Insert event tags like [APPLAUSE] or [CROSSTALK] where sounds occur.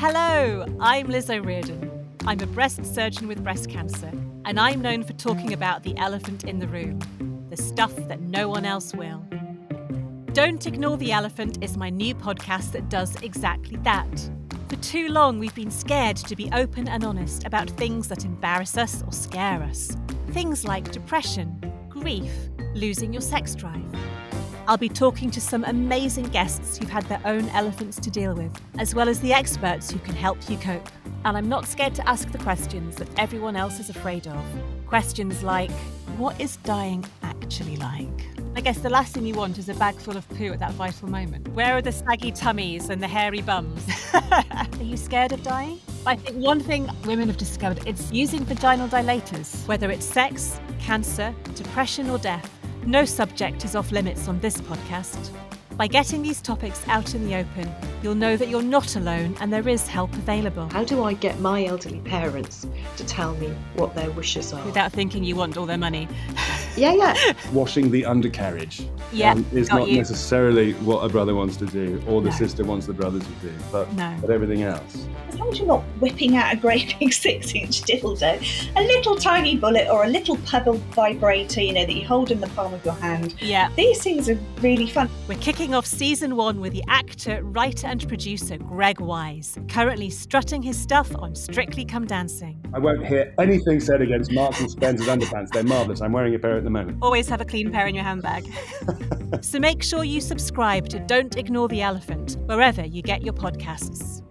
Hello, I'm Liz O'Riordan. I'm a breast surgeon with breast cancer, and I'm known for talking about the elephant in the room, the stuff that no one else will. Don't Ignore the Elephant is my new podcast that does exactly that. For too long, we've been scared to be open and honest about things that embarrass us or scare us. Things like depression, grief, losing your sex drive. I'll be talking to some amazing guests who've had their own elephants to deal with, as well as the experts who can help you cope. And I'm not scared to ask the questions that everyone else is afraid of. Questions like, what is dying actually like? I guess the last thing you want is a bag full of poo at that vital moment. Where are the saggy tummies and the hairy bums? [LAUGHS] are you scared of dying? I think one thing women have discovered it's using vaginal dilators, whether it's sex, cancer, depression, or death. No subject is off limits on this podcast. By getting these topics out in the open, you'll know that you're not alone and there is help available. How do I get my elderly parents to tell me what their wishes are? Without thinking you want all their money. [LAUGHS] Yeah, yeah. Washing the undercarriage Yeah, um, is not you. necessarily what a brother wants to do or the No. sister wants the brother to do, but, No. but everything else. As long as you're not whipping out a great big [LAUGHS] six inch dildo, a little tiny bullet or a little pebble vibrator, you know, that you hold in the palm of your hand. Yeah. These things are really fun. We're kicking off season one with the actor, writer, and producer Greg Wise, currently strutting his stuff on Strictly Come Dancing. I won't hear anything said against Marks and Spencer's underpants. They're marvellous. I'm wearing a pair at the moment. Always have a clean pair in your handbag. [LAUGHS] so make sure you subscribe to Don't Ignore the Elephant wherever you get your podcasts.